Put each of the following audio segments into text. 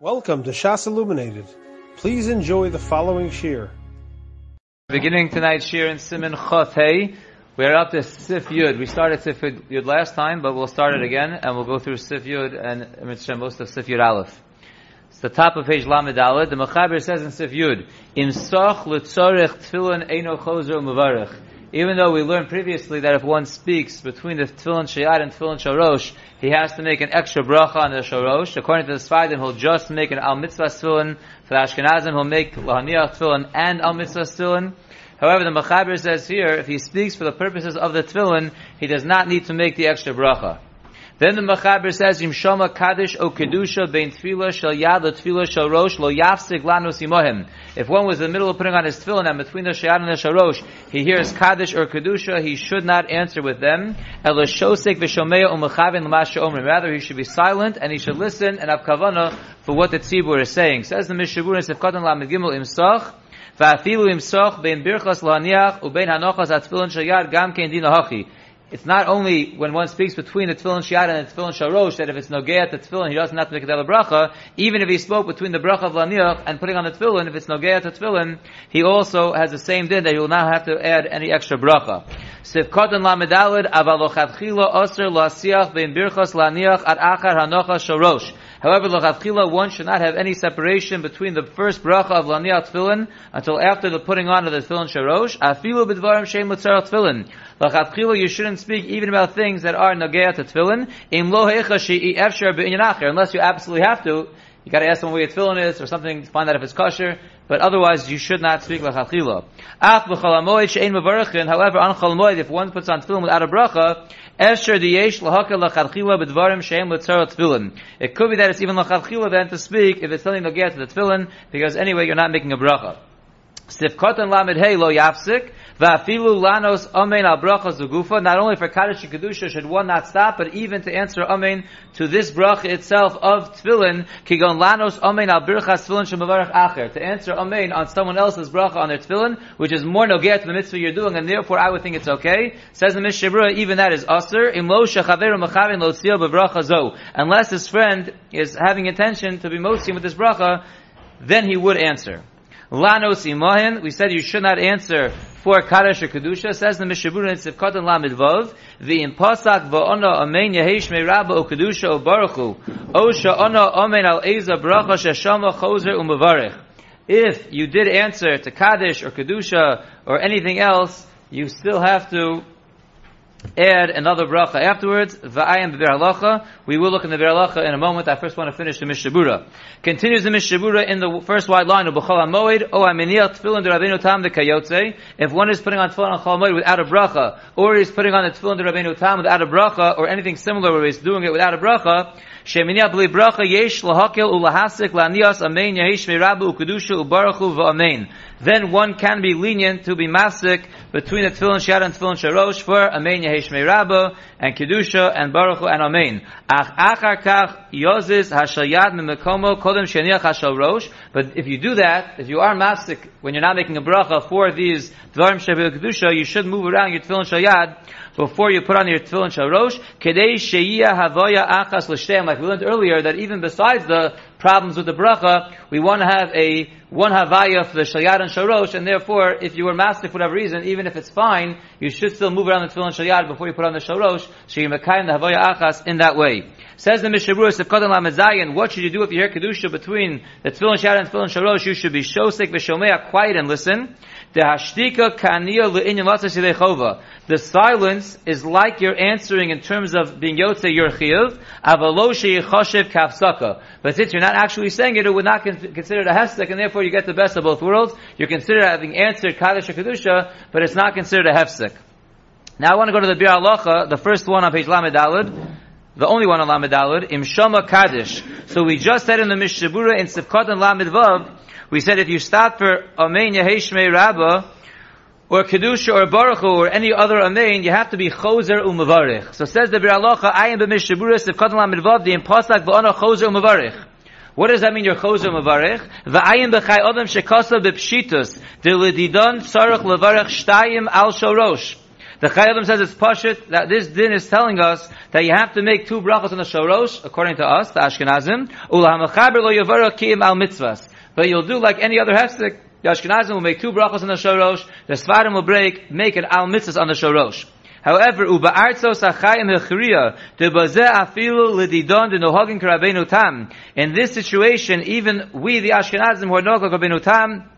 Welcome to Shas Illuminated. Please enjoy the following shiur. Beginning tonight's shiur in Siman Chot Hey, we are up to Sif Yud. We started Sif Yud last time, but we'll start it again, and we'll go through Sif Yud and Mitzvah most of Sif Yud Aleph. It's the top of page Lamed Aleph. The Mechaber says in Sif Yud, Im soch l'tzorech tefillin eino chozer u'mevarech. Even though we learned previously that if one speaks between the tefillin shayad and tefillin shorosh, he has to make an extra bracha on the shorosh. According to the Sfardim, he'll just make an al mitzvah tefillin. For the Ashkenazim, he'll make lahaniach tefillin and al mitzvah tefillin. However, the Mechaber says here, if he speaks for the purposes of the tefillin, he does not need to make the extra bracha. Then the Mechaber says, Im Shoma Kaddish O Kedusha Bein Tfila Shal Yad Lo Tfila Shal Rosh Lo Yafsik Lanu Simohim. If one was in the middle of putting on his tefillin and between the Shayad and the Sharosh, he hears Kaddish or Kedusha, he should not answer with them. Elo Shosek V'Shomea Umechavin L'Masha Omrim. Rather, he should be silent and he should listen and have kavana for what the tzibur is saying. Says the Mishnah Berurah in Sefkatan Lamed Gimel Imsach, Va'afilu Imsach Bein Birchas La'aniach Ubein Hanochas Atfilin Shayad Gam Din Hachi it's not only when one speaks between the tefillin shiad and the tefillin sharosh that if it's nogea to tefillin, he doesn't have to make a bracha. Even if he spoke between the bracha of laniach and putting on the tefillin, if it's nogea to tefillin, he also has the same din that he will not have to add any extra bracha. Sivkotan lamedalid avalochatchila osir lasiach bein birchas laniach at achar hanocha sharosh. However, l'chatchila one should not have any separation between the first bracha of laniach tefillin until after the putting on of the tefillin sharosh. Afilu b'dvarim shem l'tzarach tefillin. L'chatchila you shouldn't speak even about things that are nagea to tefillin. Im lo hecha efshar b'inyan Unless you absolutely have to, you got to ask them where your tefillin is or something to find out if it's kosher. But otherwise, you should not speak l'chatchila. Ach b'chalamoid she'ein mevarachin. However, on chalamoid, if one puts on tefillin without a bracha, Esher diyesh lahaka lachatchila b'dvarim she'em l'tzara tefillin. It could be that it's even lachatchila then to speak if it's something to get to the tefillin, because anyway you're not making a bracha. Sifkot lamed hey lo yafsik. Va'afilu lanos amen al bracha zugufa. Not only for kaddish and kedusha should one not stop, but even to answer amen to this bracha itself of tefillin, kigon lanos amen al birchas tefillin shemavarach acher. To answer amen on someone else's bracha on their tefillin, which is more nogeh to the mitzvah you're doing, and therefore I would think it's okay. Says the Mishnah Berurah, even that is aser. Im lo shechaveru lo bevracha zo. Unless his friend is having intention to be motzim with this bracha, then he would answer. Lanos we said you should not answer for Kaddish or Kedusha, says the Mishnah Berurah in Sivkot Lamid Vav, the va'ona amen yehesh o Kedusha o baruchu, o sha'ona amen al eza bracha sheshama chozer umavarech. If you did answer to Kaddish or Kedusha or anything else, you still have to add another bracha afterwards. Va'ayim b'Biur Halacha. We will look in the Biur Halacha in a moment. I first want to finish the Mishnah Berurah. Continues the Mishnah Berurah in the first wide line of b'chol hamoed. O aminiach tefillin derabenu tam the kayotze. If one is putting on tefillin on chol without a bracha, or he's putting on the tefillin derabenu tam without a bracha, or anything similar where he's doing it without a bracha, sheminia b'li bracha yesh lahakel ulahasik lanias amen yesh mirabu ukedusha ubarachu v'amen then one can be lenient to be masik between the tefillin shad and tefillin sharosh for amen yehesh rabba and kedusha and baruch and amen. Ach achar kach yozis hashayad mimekomo kodem sheniach hasharosh. But if you do that, if you are masik when you're not making a bracha for these dvarim shebel kedusha, you should move around your tefillin shayad before you put on your tefillin sharosh. Kedei sheiyah havaya achas l'shteim. Like we learned earlier, that even besides the problems with the bracha, we want to have a one havaya for the shalyad and sharosh, and therefore, if you were master for whatever reason, even if it's fine, you should still move around the tefillin shalyad before you put on the sharosh, so you mekayim the havaya achas in that way. Says the Mishnah Berurah Sefkodan Lamezayin, what should you do if you hear kedusha between the tefillin shalyad and tefillin sharosh? You should be shosek v'shomea, quiet and listen. The silence is like you're answering in terms of being yotze your chiyuv, avalo sheyechoshev kafsaka. But since you're not actually saying it, it would not con- consider a hefsek, and therefore you get the best of both worlds. You're considered having answered kaddish or kedusha, but it's not considered a hefsek. Now I want to go to the Biur Halacha, the first one on page Lamed Dalid, the only one on Lamed Dalid, Im Shama Kaddish. So we just said in the Mishnah Berurah in Sivkot and Lamed Vav, we said if you start for Amen Yeheshmei Rabbah, or Kedusha or Baruch or any other Amen, you have to be Choser Umavarich. So says the Biur Halacha, I am b'mishaburis of Kodan Lamidvav, the impasak v'ana Choser Umavarich. What does that mean? You're choser mevarich. Va'ayim b'chai odem shekasa b'pshitus. De l'didon tzarech levarich shtayim al shorosh. The Chayyim says it's pashit that this din is telling us that you have to make two brachos on the shorosh, according to us, the Ashkenazim. Ulahamechaber lo yavara kiyim al mitzvahs. But you'll do like any other hefsek. The Ashkenazim will make two brachos on the shorosh. The Svarim will break, make an al mitzvahs on the shorosh. However, uba artzos achayim hechriya de bazeh afilu de nohagin karabenu tam. In this situation, even we, the Ashkenazim, who are nohagin karabenu tam,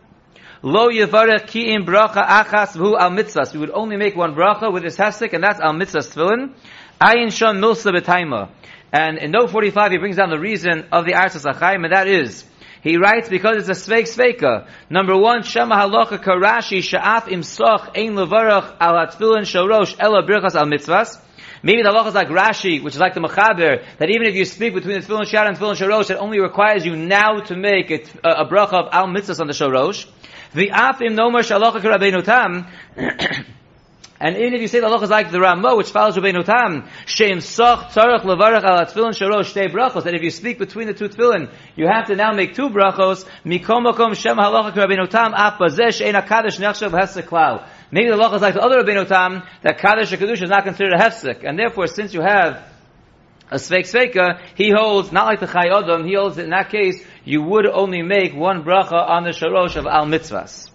Lo yevarech ki im bracha achas v'hu al mitzvahs. We would only make one bracha with this hasik, and that's al mitzvahs tefillin. Ayin shon milsa b'taima. And in note 45, he brings down the reason of the Artzas Achayim, and that is, he writes because it's a sveik sveika. Number one, Shema halacha karashi sha'af imsoch ein levarach al hatfilin shorosh ela birchas al mitzvahs. Maybe the halacha is like Rashi, which is like the Mechaber, that even if you speak between the tefillin shad and tefillin shorosh, it only requires you now to make it a, a bracha of al mitzvahs on the shorosh. The afim nomer shalacha karabeinu tam. And even if you say the halacha is like the Ramah, which follows Rabbeinu Tam, Shem Soch Tzarech Levarach Al Tefillin Shalosh Shtei Brachos, that if you speak between the two tefillin, you have to now make two brachos, Mikom Makom Shem Halacha Rabbeinu Tam, Af Bazeh HaKadosh Nechshav. Maybe the halacha is like the other Rabbeinu Tam, that Kadosh HaKadosh is not considered a Hefsek, and therefore, since you have a Sveik Sveika, he holds, not like the Chai he holds that in that case, you would only make one bracha on the Shalosh of Al Mitzvahs.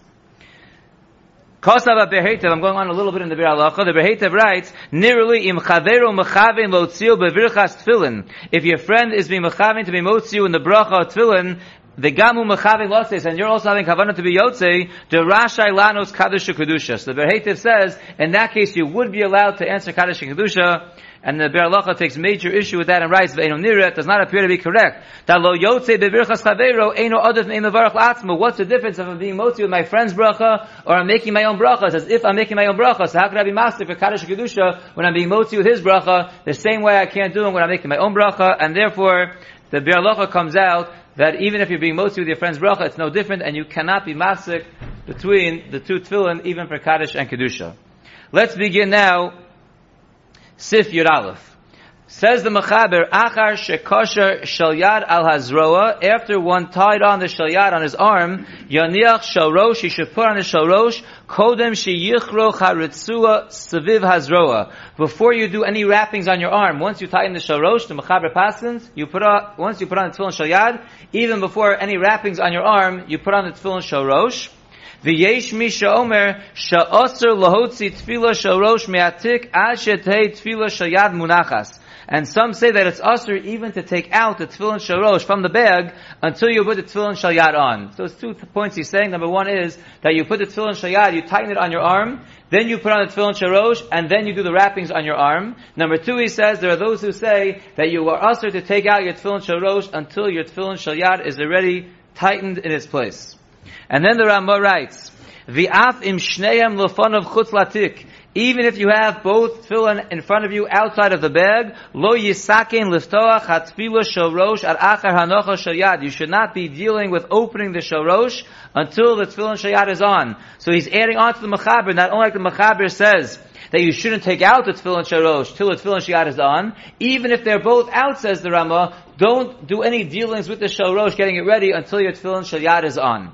Kosav Ba'er Heitev, I'm going on a little bit in the Biur Halacha. The Ba'er Heitev writes, Nearly im chaveru mechavin lotziu bevirchas tefillin. If your friend is being mechavin to be motziu in the bracha of tefillin, the gamu mechavin lotzius, and you're also having kavanah to be yotzei, the rashai lanos kaddish. So the Ba'er Heitev says, in that case, you would be allowed to answer kaddish kedusha, and the Be'er takes major issue with that and writes, Ve'eno nira, it does not appear to be correct. That lo yotze bevirchas chaveiro, eino odef me'im la'atzmo. What's the difference if I'm being motzi with my friend's bracha, or I'm making my own bracha? Says, if I'm making my own bracha, so how could I be master for Kaddish Kedusha when I'm being motzi with his bracha, the same way I can't do it when I'm making my own bracha, and therefore, the Be'er comes out that even if you're being motzi with your friend's bracha, it's no different, and you cannot be masik between the two tefillin, even for Kaddish and Kedusha. Let's begin now Sif Yud Aleph. Says the Mechaber, Achar shekosher shalyad al hazroa, after one tied on the shalyad on his arm, yaniach shalrosh, he should put on his shalrosh, kodem sheyichro charitzua saviv hazroa. Before you do any wrappings on your arm, once you tighten the shalrosh, the Mechaber passes, you put on, once you put on the tefillin shalyad, even before any wrappings on your arm, you put on the tefillin shalrosh, V'yesh mi she'omer she'oser lahotzi tefillah shorosh me'atik ad shetei tefillah shayad munachas. And some say that it's usher even to take out the tefillin shorosh from the bag until you put the tefillin shalyad on. So it's two points he's saying. Number one is that you put the tefillin shalyad, you tighten it on your arm, then you put on the tefillin shorosh, and then you do the wrappings on your arm. Number two, he says there are those who say that you are usher to take out your tefillin shorosh until your tefillin shalyad is already tightened in its place. And then the Ramah writes, V'af im shneim of chutz latik. Even if you have both tefillin in front of you outside of the bag, lo yisakein liftoach hatfila shorosh at achar hanocha shayad. You should not be dealing with opening the shorosh until the tefillin shayad is on. So he's adding on to the mechaber, not only like the mechaber says, that you shouldn't take out the tefillin shorosh till the tefillin shayad is on. Even if they're both out, says the Rama, don't do any dealings with the shorosh getting it ready until your tefillin shayad is on.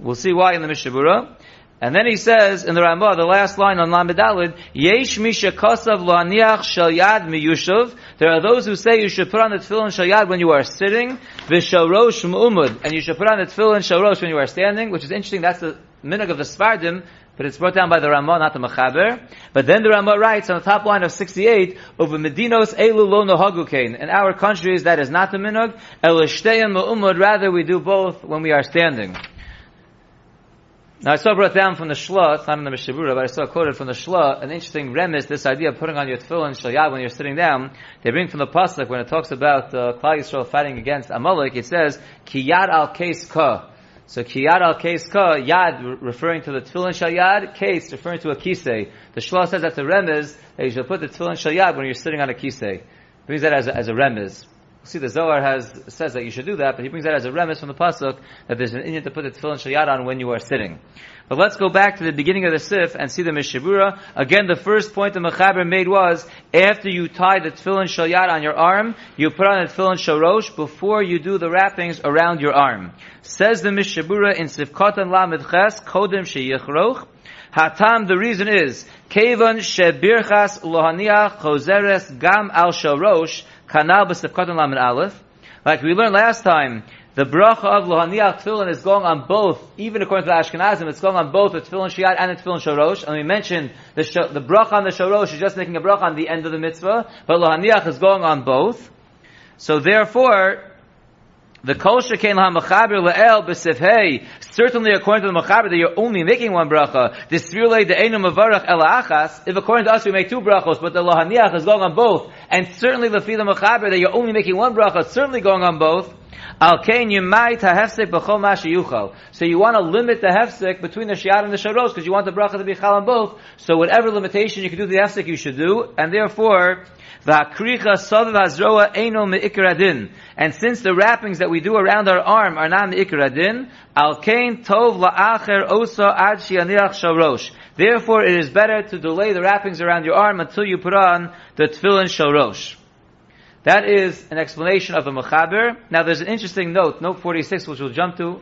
We'll see why in the Mishnah Berurah. And then he says in the Ramah, the last line on Lamedalid, Yesh misha kosav lo'aniach shal yad miyushav. There are those who say you should put on the tefillin shal yad when you are sitting, v'shalrosh mu'umud, and you should put on the tefillin shalrosh when you are standing, which is interesting, that's the minog of the Sfardim, but it's brought down by the Ramah, not the Mechaber. But then the Ramah writes on the top line of 68, over Medinos elu lo nohagukein. In our countries, that is not the minog. Elishteyan mu'umud, rather we do both when we are standing. Now I saw brought down from the Shla, it's not in the Mishnah Berurah, but I saw quoted from the Shla, an interesting remis, this idea of putting on your tefillin shalyad when you're sitting down. They bring from the Pasuk, when it talks about uh, Klal Yisrael fighting against Amalek, it says, Ki yad al case ka. So ki yad al case ka, yad referring to the tefillin shalyad, case referring to a kisei. The Shla says that's a remis, that you should put the tefillin shalyad when you're sitting on a kisei. Brings that as a, as a remis. See, the Zohar has says that you should do that, but he brings that as a remes from the pasuk that there's an inyan to put the tefillin shayat on when you are sitting. But let's go back to the beginning of the sif and see the Mishnah Berurah. Again, the first point the mechaber made was after you tie the tefillin shayat on your arm, you put on the tefillin shorosh before you do the wrappings around your arm. Says the Mishnah Berurah in sifkatan lamed ches kodem sheyichroch. Hatam, the reason is, Kevan shebirchas lohaniach choseres gam al shorosh kanal b'sefkatan lamin aleph. Like we learned last time, the bracha of lohaniach tefillin is going on both, even according to the Ashkenazim, it's going on both the tefillin shiat and the tefillin shorosh. And we mentioned the, sh- the bracha on the shorosh is just making a bracha on the end of the mitzvah, but lohaniach is going on both. So therefore, the kol shekain ha-mechaber le'el b'sifhei, certainly according to the mechaber that you're only making one bracha, The disfirulei de'enu mavarach el achas, if according to us we make two brachos, but the lohaniach is going on both, and certainly the the mechaber that you're only making one bracha, certainly going on both, Al kain yimait hahefsek b'chol ma sheyuchal. So you want to limit the hefsek between the shiat and the sharos because you want the bracha to be chal on both. So whatever limitation you can do the hefsek, you should do, and therefore V'akricha sovav hazroa eino me'ikradin. And since the wrappings that we do around our arm are not me'ikradin, al kain tov la'acher osa ad sharosh. Therefore, it is better to delay the wrappings around your arm until you put on the tefillin sharosh. That is an explanation of the Mechaber. Now there's an interesting note, note 46, which we'll jump to.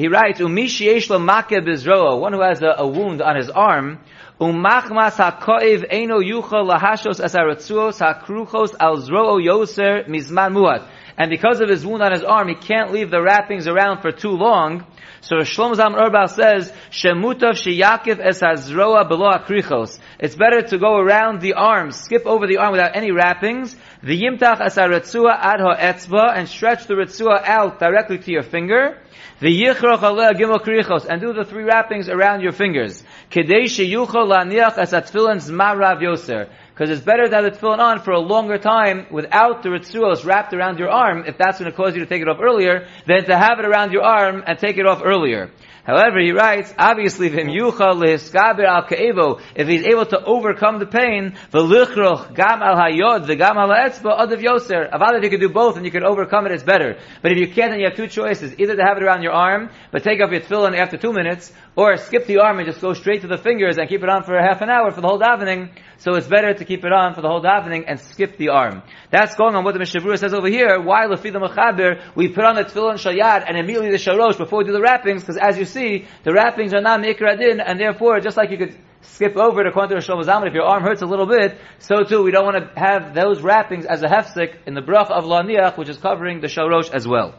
He writes, Umishi yesh lo makeh one who has a, a wound on his arm, Umachmas hakoiv eno yuchal lahashos as hakruchos al zroo yoser mizman muat. And because of his wound on his arm, he can't leave the wrappings around for too long. So Shlomo Zalman Auerbach says, Shemutav sheyakiv es hazroa below akrichos. It's better to go around the arm, skip over the arm without any wrappings. The yimtach haratzua ad ha'etzba, and stretch the ritzua out directly to your finger. The yichroch aleh gimel krichos, and do the three wrappings around your fingers. Kedei sheyuchol laniach as atfilin zma rav yoser. Because it's better to have the tefillin on for a longer time without the ritzuos wrapped around your arm, if that's going to cause you to take it off earlier, than to have it around your arm and take it off earlier. However, he writes, obviously, al if he's able to overcome the pain, gam al hayod v'gam al ha'etzba adav yoser. If you can do both and you can overcome it, it's better. But if you can't, then you have two choices: either to have it around your arm, but take off your tefillin after two minutes, or skip the arm and just go straight to the fingers and keep it on for a half an hour for the whole davening. So it's better to keep it on for the whole davening and skip the arm. That's going on what the Mishnah says over here. Why lefi the mechaber we put on the tefillin shayad and immediately the sharosh before we do the wrappings? Because as you see, the wrappings are not mikradin, and therefore, just like you could skip over to Shlomo Zalman, if your arm hurts a little bit, so too we don't want to have those wrappings as a hefsek in the brach of laniach, which is covering the sharosh as well.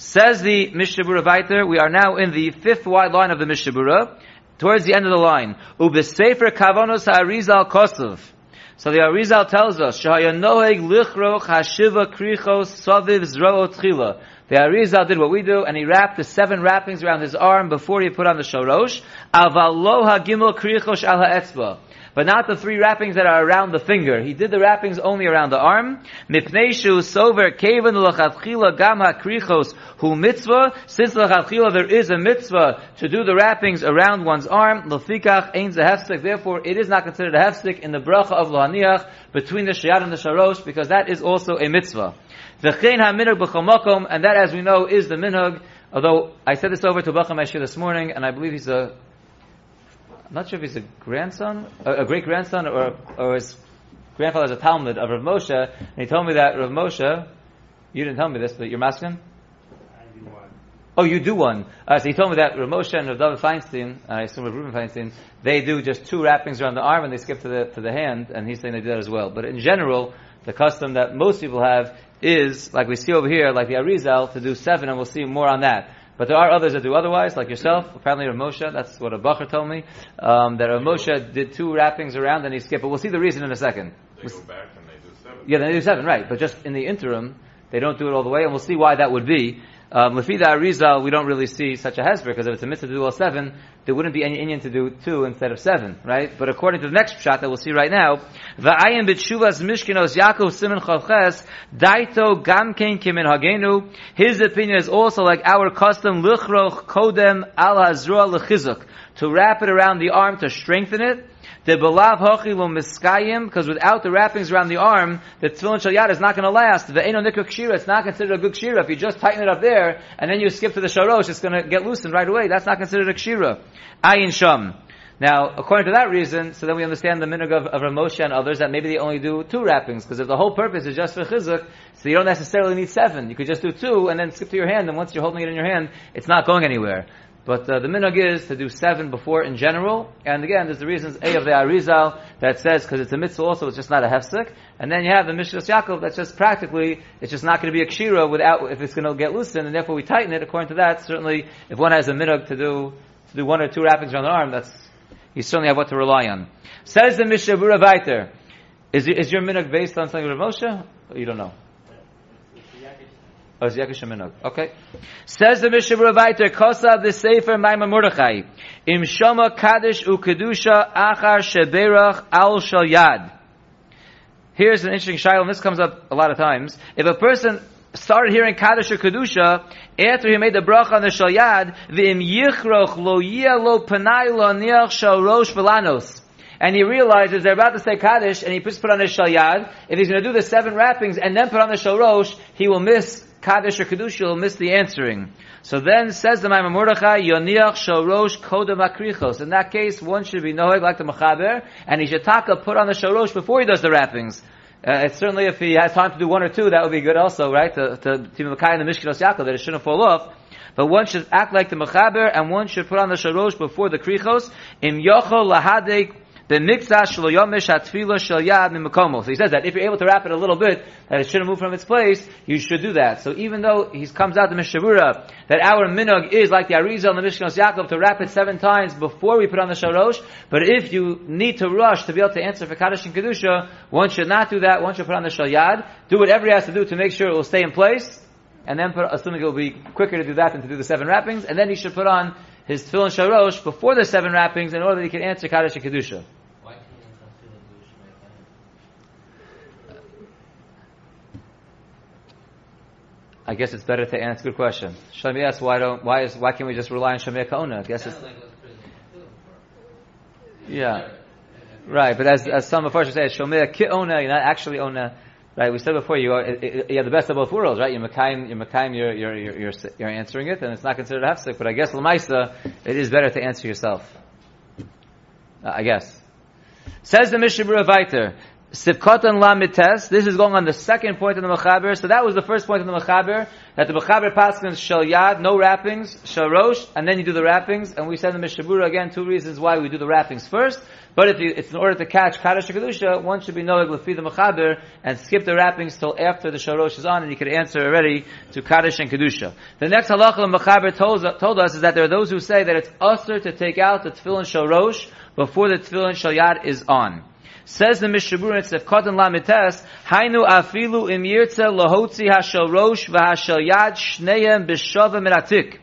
Says the Mishnah Berurah Viter, we are now in the fifth wide line of the Mishnah Berurah, towards the end of the line. Ubesefer kavanos ha'arizal kosov. So the Arizal tells us, Shahayanoheg lichroch hashiva krichos saviv zroo tchila. The Arizal did what we do, and he wrapped the seven wrappings around his arm before he put on the shorosh. Avalo gimel krichos al ha'etzba but not the three wrappings that are around the finger. He did the wrappings only around the arm. Mipneishu sover kaven l'chadchila gam hakrichos hu mitzvah. Since l'chadchila there is a mitzvah to do the wrappings around one's arm. L'fikach ein zehefstik. Therefore, it is not considered a hefstik in the bracha of lahaniach between the shayat and the sharosh because that is also a mitzvah. V'chein ha-minhag b'chomakom, and that, as we know, is the minhag. Although I said this over to Bacham Eshir this morning, and I believe he's a I'm not sure if he's a grandson, a, a great grandson, or or his grandfather is a Talmud of Rav Moshe, and he told me that Rav Moshe, you didn't tell me this, but you're masculine. I do one. Oh, you do one. Uh, so he told me that Rav Moshe and Rav David Feinstein, I assume Rav Reuven Feinstein, they do just two wrappings around the arm and they skip to the to the hand, and he's saying they do that as well. But in general, the custom that most people have is, like we see over here, like the Arizal, to do seven, and we'll see more on that. But there are others that do otherwise, like yourself. Apparently, Rav Moshe, that's what a Bacher told me, um, that Rav Moshe did two wrappings around and he skipped. But we'll see the reason in a second. They go back and they do seven. Yeah, they do seven, right. But just in the interim, they don't do it all the way, and we'll see why that would be. Um, Lefida Arizal, we don't really see such a hesper, because if it's a mitzvah to do all seven, there wouldn't be any Indian to do two instead of seven, right? But according to the next shot that we'll see right now, Va'ayim b'tshuvas mishkinos Yaakov Simon Chavches, Daito Gamkein Kimin Hagenu, his opinion is also like our custom, Lichroch Kodem Al Hazrua Lechizuk, to wrap it around the arm to strengthen it, the belav hochilu miskayim, because without the wrappings around the arm, the tefillin shal yad is not going to last. The eno nikuk kshira, it's not considered a good kshira. If you just tighten it up there, and then you skip to the sharosh, it's going to get loosened right away. That's not considered a kshira. Ayin sham. Now, according to that reason, so then we understand the minhag of, of Ramosha and others that maybe they only do two wrappings, because if the whole purpose is just for chizuk, so you don't necessarily need seven. You could just do two and then skip to your hand, and once you're holding it in your hand, it's not going anywhere. But uh, the minhag is to do seven before in general. And again, there's the reasons A of the Arizal that says because it's a mitzvah also, it's just not a hefsek. And then you have the Mishnah Yaakov that's just practically, it's just not going to be a kshira without if it's going to get loosened, and therefore we tighten it. According to that, certainly if one has a minhag to do to do one or two wrappings around the arm, that's you certainly have what to rely on. Says the Mishnah Berurah Viter. Is, is your minhag based on something with Moshe? You don't know. Oh. Okay. Says the Mishnah Vayter, Kosav the Sefer Ma'amar Mordechai. Im Shoma Kaddish U Kedusha Achar Sheberach Al Shal. Here's an interesting shiloh, and this comes up a lot of times. If a person started hearing Kaddish or Kedusha, after he made the bracha on the Shal Yad, V'im Yichroch Lo Yia Lo Panai Lo Niach Shal Rosh Velanos and he realizes they're about to say Kaddish, and he puts put on his shalyad. If he's going to do the seven wrappings and then put on the shalrosh, he will miss Kaddish or Kedusha, will miss the answering. So then says the Ma'amar Mordechai, Yoniach shalrosh kodem akrichos. In that case, one should be noeg like the Mechaber, and he should taka put on the shalrosh before he does the wrappings. Uh, certainly if he has time to do one or two, that would be good also, right? To, to, to Mekai and the Mishkinos Yaakov, that it shouldn't fall off. But one should act like the Mechaber, and one should put on the Sharosh before the Krichos. Im Yochol Lahadek So he says that if you're able to wrap it a little bit, that it shouldn't move from its place, you should do that. So even though he comes out the Mishnah Berurah that our minog is like the Arizal and the Mishkanos Yaakov to wrap it seven times before we put on the sharosh, but if you need to rush to be able to answer for kaddish and kedusha, one should not do that. One should put on the shel yad, do whatever he has to do to make sure it will stay in place, and then put, assuming it will be quicker to do that than to do the seven wrappings, and then he should put on his tefillin sharosh before the seven wrappings in order that he can answer kaddish and kedusha. I guess it's better to answer. Good question. Shlomi asks, why don't, why is, why can't we just rely on Shemir Kaona? I guess it's, yeah. Right, but as, as some of us say, Shomir Ki'ona, you're not actually Ona. Right, we said before, you are, you have the best of both worlds, right? You're Mekayim, you're Mekayim, you're, you're, you're, you're, answering it, and it's not considered a hefsek, but I guess Lamaisa, it is better to answer yourself. Uh, I guess. Says the Mishnah Berurah Viter, Sivkotan Lamites. This is going on the second point in the Mechaber. So that was the first point in the Mechaber, that the Mechaber passes Shal Yad, no wrappings, Shal Rosh, and then you do the wrappings. And we said in the Mishnah Berurah again, two reasons why we do the wrappings first. But if you, it's in order to catch Kaddish and Kedusha, one should be knowing Lefi the Mechaber and skip the wrappings till after the Shal Rosh is on, and you could answer already to Kaddish and Kedusha. The next halacha the Mechaber told, told us is that there are those who say that it's usher to take out the Tefillin Shal Rosh before the Tefillin Shal Yad is on. Says the Mishnah Berurah in Sefkot Lamites, Hainu afilu im yirtze lohotzi hashel rosh v'hashel yad shneyem b'shavim miratik.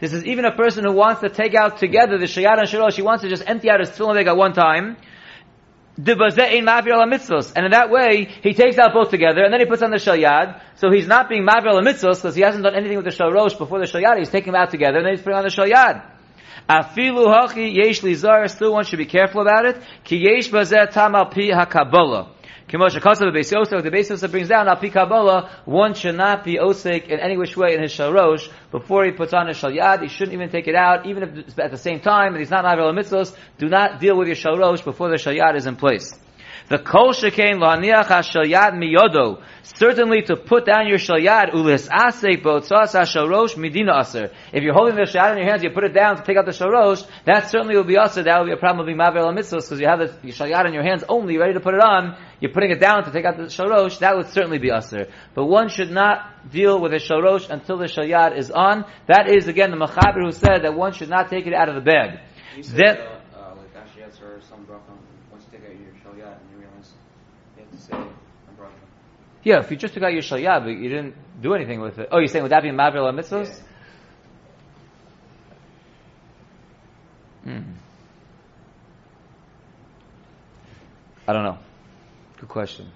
This is even a person who wants to take out together the shayad and shalosh. He wants to just empty out his tefillin at one time. And in that way, he takes out both together, and then he puts on the shalyad. So he's not being mavir mitzvos because he hasn't done anything with the shalosh before the shalyad. He's taking them out together, and then he's putting on the shalyad. Afilu hachi yesh lizar. Still, one should be careful about it. Ki yesh bazeh tam al pi hakabbalah. Kimosha Kasav the Beis Yosef, brings down al pi Kabbalah, one should not be osik in any which way in his shalosh before he puts on his shalyad. He shouldn't even take it out, even if it's at the same time, and he's not Navel Mitzvos, do not deal with your shalosh before the shalyad is in place. The kol shekain la'aniach ha-shalyad miyodo. Certainly to put down your shalyad, ulis asek bo'tzas ha-sharosh midina aser. If you're holding the shalyad in your hands, you put it down to take out the sharosh, that certainly will be aser. That will be a problem of being maver al mitzvahs, because you have the shalyad in your hands only, ready to put it on. You're putting it down to take out the sharosh, that would certainly be aser. But one should not deal with a sharosh until the shalyad is on. That is, again, the mechaber who said that one should not take it out of the bag. Then, uh, uh, like Ashiyatz or some bracha, once you take out your shalyad and you realize you have to say a bracha. Yeah, if you just took out your shalyad, but you didn't do anything with it. Oh, you're saying would that be mavir la mitzvahs? Yeah. Hmm. I don't know. Good question.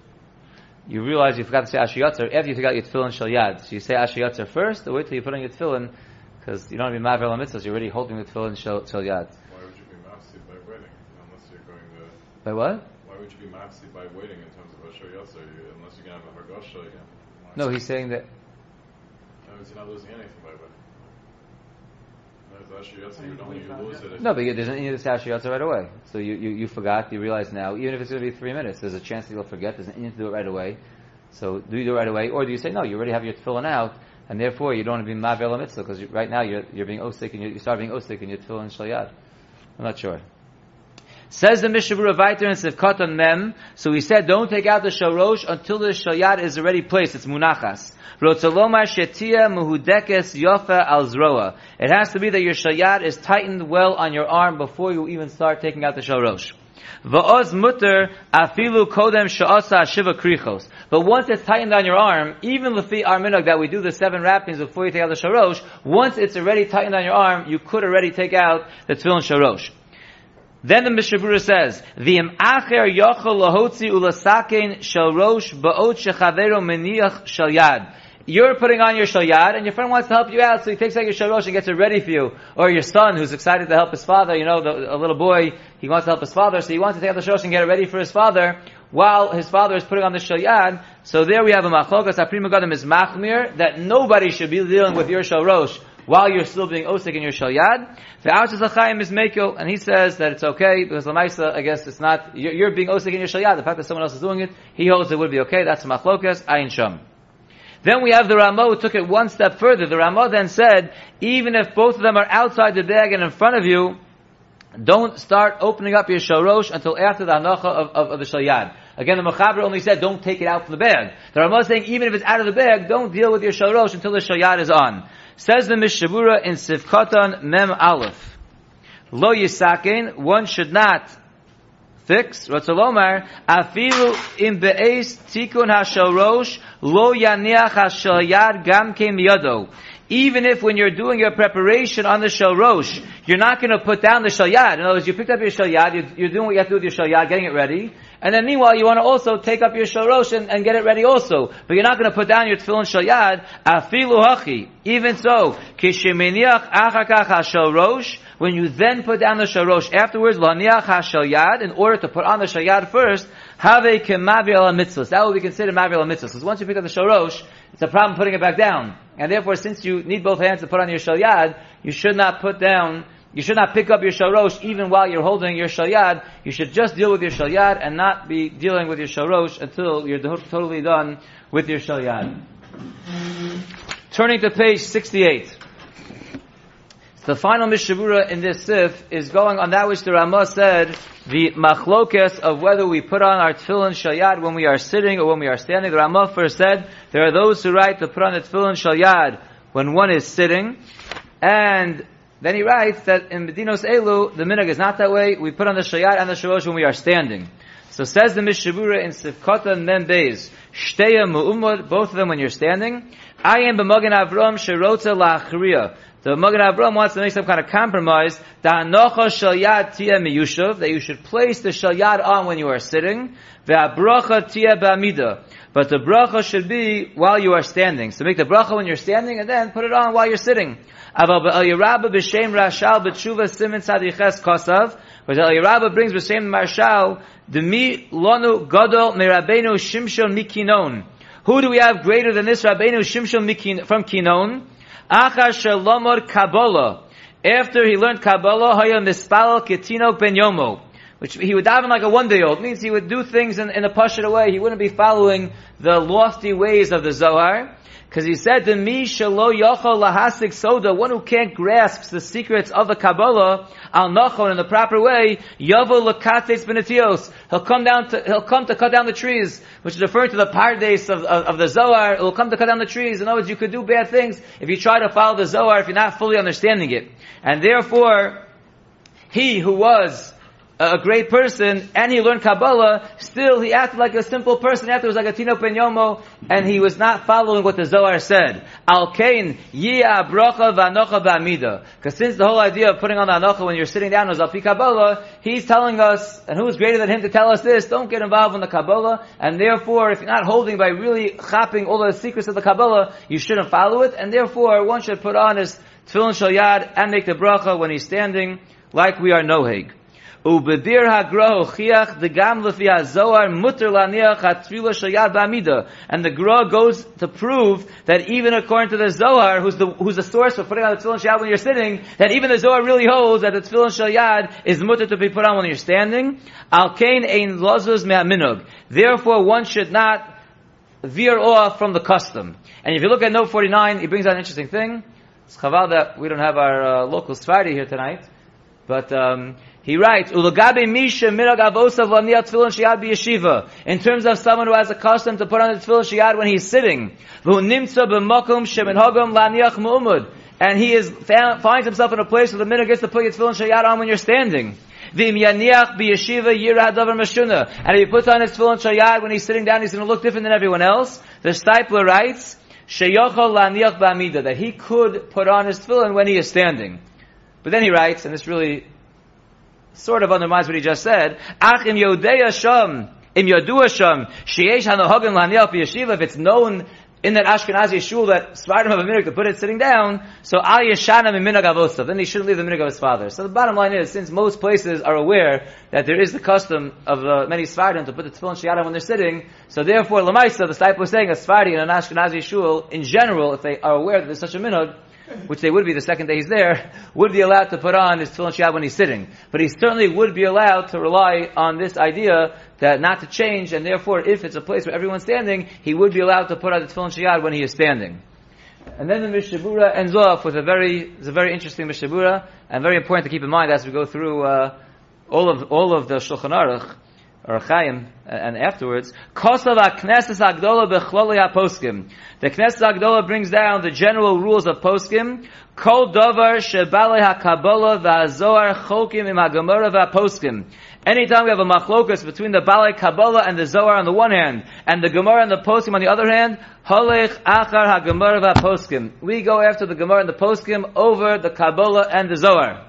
You realize you forgot to say Ashiyatzer after you took out your tefillin shalyad. So you say Ashiyatzer first, or wait till you put on your tefillin, because you don't have to be mavir la mitzvahs, you're already holding the tefillin shalyad. Why would you be mafsi by waiting, unless you're going to... By what? Why would you be mafsi by waiting in terms of a shoyotzer, unless you're going to have a hargosha again? Why No, he's saying that. it- No, you're not losing anything by waiting. No, it's Ashiyotzer, you only you lose it. No, but you- there's an need to say Ashiyatzer right away. So you, you, you forgot, you realize now, even if it's going to be three minutes, there's a chance that you'll forget, there's an need to do it right away. So do you do it right away, or do you say, no, you already have your tefillin out, and therefore you don't want to be Mavel Mitzvah because right now you're, you're being Osik and you you start being Osik and you're Tefillin Shal Yad. I'm not sure. Says the Mishnah Berurah Viter in Sivkot on Mem, so he said, don't take out the Shalosh until the Shayat is already placed, it's Munachas. Rotzalomar Shetia Muhudekes Yofa Al Zroa. It has to be that your Shayat is tightened well on your arm before you even start taking out the Shalosh. Va'oz mutter afilu kodem sha'asa shiva krichos. But once it's tightened on your arm, even lefi our minhag that we do the seven wrappings before you take out the sharosh, once it's already tightened on your arm, you could already take out the tefillin sharosh. Then the Mishnah Berurah says, "V'im acher yochel lahotzi ulasakein sharosh ba'ot shechavero meniach shalyad." You're putting on your shalyad, and your friend wants to help you out, so he takes out your sharosh and gets it ready for you. Or your son, who's excited to help his father, you know, the, a little boy, he wants to help his father, so he wants to take out the sharosh and get it ready for his father, while his father is putting on the shalyad. So there we have a machlokas, aprima gadam is machmir, that nobody should be dealing with your sharosh while you're still being osik in your shalyad. The Archas L'chaim is Mekil, and he says that it's okay, because Lamaisa, I guess it's not, you're, being osik in your shalyad, the fact that someone else is doing it, he holds it would be okay, that's machlokas, ayin sham. Then we have the Ramah who took it one step further. The Ramah then said, even if both of them are outside the bag and in front of you, don't start opening up your sharosh until after the hanacha of, of, of the shalyad. Again, the Mechaber only said, don't take it out from the bag. The Ramah is saying, even if it's out of the bag, don't deal with your sharosh until the shalyad is on. Says the Mishnah Berurah in Sivkatan Mem Aleph. Lo yisakin, one should not fix, Ratzalomar, afilu im be'ez tikun hashorosh, lo yaniach hashalyad gam ke miyado. Even if when you're doing your preparation on the shalrosh, you're not going to put down the shalyad. In other words, you picked up your shalyad, you're, you're doing what you have to do with your shalyad, getting it ready, and then meanwhile you want to also take up your shalrosh and, and get it ready also. But you're not going to put down your tefillin shayad, afilu hachi. Even so, kishemeniach achakach hashalrosh, when you then put down the sharosh afterwards, laniach hashalyad, in order to put on the shayad first, have a kemavir mitzvahs. That will be considered mavir mitzvahs. Because once you pick up the sharosh, it's a problem putting it back down. And therefore, since you need both hands to put on your shayad, you should not put down, you should not pick up your sharosh even while you're holding your shalyad. You should just deal with your shalyad and not be dealing with your sharosh until you're totally done with your shalyad. Turning to page 68. The final Mishnah Berurah in this sif is going on that which the Ramah said, the machlokes of whether we put on our tefillin shalyad when we are sitting or when we are standing. The Ramah first said, there are those who write to put on the tefillin shalyad when one is sitting, and then he writes that in Medinos Elu, the minhag is not that way. We put on the shayat and the shalosh when we are standing. So says the Mishnah Berurah in Sivkota Mem Beis, Shteya Mu'umad, both of them when you're standing. I am b'magen Avram Sherota La'achriya. The Magen Avram wants to make some kind of compromise. Da'anocha shalyad tia miyushav, that you should place the shalyad on when you are sitting. Ve'abracha tia ba'amida. But the bracha should be while you are standing. So make the bracha when you're standing and then put it on while you're sitting. Aval be'el b'shem rashal b'tshuva simin tzadiches kosav. But El Yerabba brings b'shem marshal, demi lonu gadol merabenu shimshon mikinon. Who do we have greater than this Rabbeinu Shimshon from Chinon? Achar Shalomor Kabbalah. After he learned Kabbalah, Haya Mispalal Ketino Ben Yomo. Which he would daven like a one-day-old. means he would do things in, in a pashut way. He wouldn't be following the lofty ways of the Zohar. Because he said to me, Shalo Yochel Lahasik Soda, one who can't grasp the secrets of the Kabbalah, Al Nachon in the proper way, Yavo Lakates Benetios. He'll come down to, he'll come to cut down the trees, which is referring to the pardes of, of, of the Zohar. He'll come to cut down the trees. In other words, you could do bad things if you try to follow the Zohar if you're not fully understanding it. And therefore, he who was a great person and he learned Kabbalah, still he acted like a simple person afterwards, like a Tino Penyomo, and he was not following what the Zohar said. Al Kain, Yia Brocha Vanocha Ba'amida. Because since the whole idea of putting on the Anocha when you're sitting down was Alpi Kabbalah, he's telling us, and who is greater than him to tell us this, don't get involved in the Kabbalah, and therefore, if you're not holding by really chapping all the secrets of the Kabbalah, you shouldn't follow it, and therefore, one should put on his Tefillin Shalyad and make the Bracha when he's standing, like we are Noheg. Ubedir hagra chiach the gam lefi hazohar mutter laniach hatfila shayad ba'amida. And the gra goes to prove that even according to the Zohar, who's the who's the source for putting on the tefillin shayad when you're sitting, that even the Zohar really holds that the tefillin shayad is mutter to be put on when you're standing. Al kain ein. Therefore, one should not veer off from the custom. And if you look at note 49, he brings out an interesting thing. It's chaval that we don't have our uh, local Sfardi here tonight. But um, he writes, "Ulagabe misha mirag avosav laniat tefillin shiyad b'yeshiva." In terms of someone who has a custom to put on the tefillin shiyad when he's sitting, v'hu nimtza b'makom sheminhagam laniach mu'umud, and he is finds himself in a place where the minhag gets to put your tefillin shiyad on when you're standing. V'im yaniach b'yeshiva yirah davar mashuna, and if he puts on his tefillin shiyad when he's sitting down, he's going to look different than everyone else. The Steipler writes, "Sheyochol laniach b'amida," that he could put on his tefillin when he is standing. But then he writes, and this really sort of undermines what he just said, Ach im Yodei Sham, im Yodu Sham, sheyesh hanohagan laniach b'yeshiva, if it's known in that Ashkenazi shul that Svardim have a minhag to put it sitting down, so al yeshana minhag avosav, then he shouldn't leave the minhag of his father. So the bottom line is, since most places are aware that there is the custom of uh, many Svardim to put the tefillin shiyada when they're sitting, so therefore Lamaisa, the disciple is saying a Svardi in an Ashkenazi shul, in general, if they are aware that there's such a minhag, which they would be the second day he's there, would be allowed to put on his tefillin shiyad when he's sitting. But he certainly would be allowed to rely on this idea that not to change, and therefore, if it's a place where everyone's standing, he would be allowed to put on the tefillin shiyad when he is standing. And then the Mishnah Berurah ends off with a very, it's a very interesting Mishnah Berurah, and very important to keep in mind as we go through uh, all of all of the Shulchan Aruch or Chaim, and afterwards, Kosav HaKnesses Agdola Bechloli HaPoskim. The Knesset Agdola brings down the general rules of Poskim. Kol Dovar Shebalei HaKabbalah VaZohar Chokim Im HaGemara VaPoskim. Anytime we have a machlokas between the Balei Kabbalah and the Zohar on the one hand, and the Gemara and the Poskim on the other hand, Holech Achar HaGemara VaPoskim. We go after the Gemara and the Poskim over the Kabbalah and the Zohar.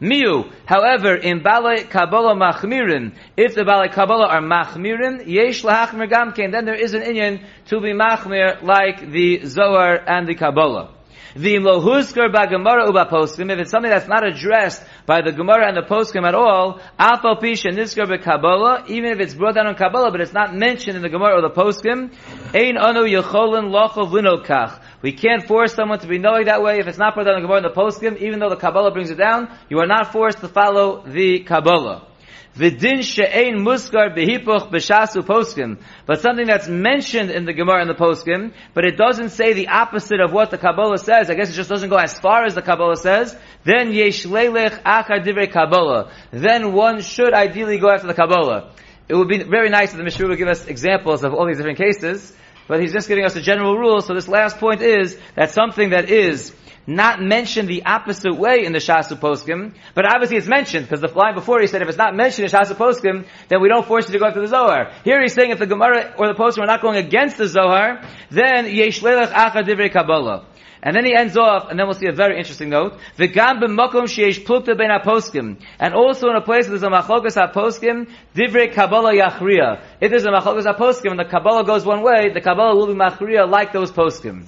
Miu, however, in Balei Kabbalah Machmirin, if the Balei Kabbalah are Machmirin, Yesh Lahachmir Gamkein, then there is an Inyan to be Machmir like the Zohar and the Kabbalah. If it's something that's not addressed by the Gemara and the poskim at all, afal pisha nisker be Kabbalah, even if it's brought down on Kabbalah, but it's not mentioned in the Gemara or the poskim, ein anu yecholin lochov linokach. We can't force someone to be knowing that way if it's not brought down in the Gemara and the poskim, even though the Kabbalah brings it down, you are not forced to follow the Kabbalah. V'din she'ein muskar behipuch b'shasu poskim. But something that's mentioned in the Gemara and the poskim, but it doesn't say the opposite of what the Kabbalah says. I guess it just doesn't go as far as the Kabbalah says. Then yesh leilech achar divrei Kabbalah. Then one should ideally go after the Kabbalah. It would be very nice if the Mishra would give us examples of all these different cases, but he's just giving us a general rule. So this last point is that something that is not mentioned the opposite way in the Shasu Poskim, but obviously it's mentioned, because the line before he said if it's not mentioned in Shasu Poskim, then we don't force you to go after the Zohar. Here he's saying if the Gemara or the Poskim are not going against the Zohar, then Yesh Lelech Acha Divrei Kabbalah. And then he ends off, and then we'll see a very interesting note. The V'gam b'makom sheyesh plukta ben poskim, and also in a place where there's a machlokas poskim, divrei kabbalah yachriya. If there's a machlokas poskim and the kabbalah goes one way, the kabbalah will be machriya like those poskim.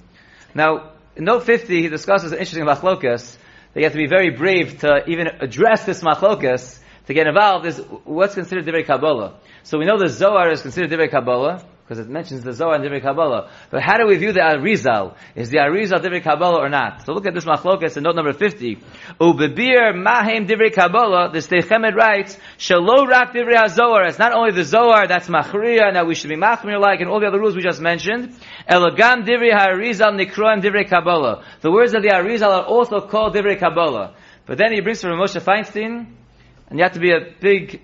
Now, in note 50, he discusses an interesting machlokas that you have to be very brave to even address this machlokas to get involved is what's considered divrei kabbalah. So we know the Zohar is considered divrei kabbalah because it mentions the Zohar and divrei kabbalah. But how do we view the Arizal? Is the Arizal divrei kabbalah or not? So look at this machlokas in note number 50. Ubebir mahem divrei kabbalah, the Sdei Chemed writes, Shalo rak divrei Zohar. It's not only the Zohar that's machriya, now we should be machmir like, and all the other rules we just mentioned. Elagam divrei Harizal nikroim divrei kabbalah. The words of the Arizal are also called divrei kabbalah. But then he brings from Moshe Feinstein, and you have to be a big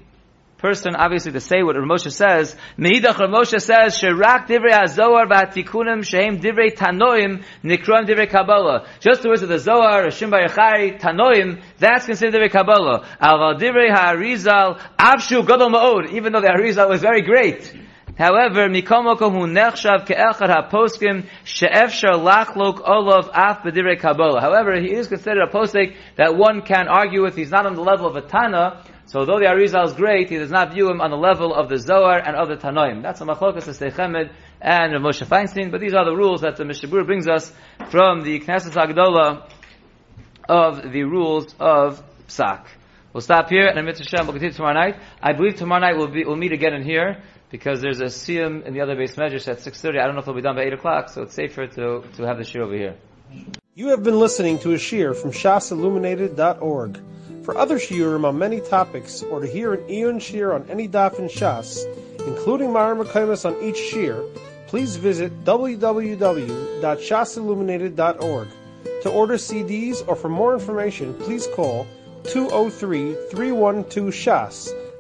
person, obviously, to say what Ramosha says. Mehidach Ramosha says, Sherak divrei hazohar v'atikunim shehem divrei tanoim nikram divrei kabbalah. Just the words of the Zohar, Hashim Yachai, tanoim, that's considered divrei kabbalah. Aval divrei ha'arizal, avshu gadol ma'od, even though the Arizal was very great. However, nechshav ha-poskim. However, he is considered a postik that one can argue with. He's not on the level of a Tana, so though the Arizal is great, he does not view him on the level of the Zohar and of the Tanoim. That's a machlokas of Sdei Chemed and of Moshe Feinstein, but these are the rules that the Mishnah Berurah brings us from the Knesset Agdola of the rules of Psak. We'll stop here, and Amit Hashem will continue tomorrow night. I believe tomorrow night we'll, be, we'll meet again in here, because there's a siyum in the other beis medrash at 6.30. I don't know if it'll be done by 8 o'clock, so it's safer to, to have the shiur over here. You have been listening to a shiur from shasilluminated.org. For other shiurim on many topics, or to hear an Eon shiur on any daf in Shas, including Mareh Mekomos on each shiur, please visit www.shasilluminated.org. To order CDs or for more information, please call 203 312 Shas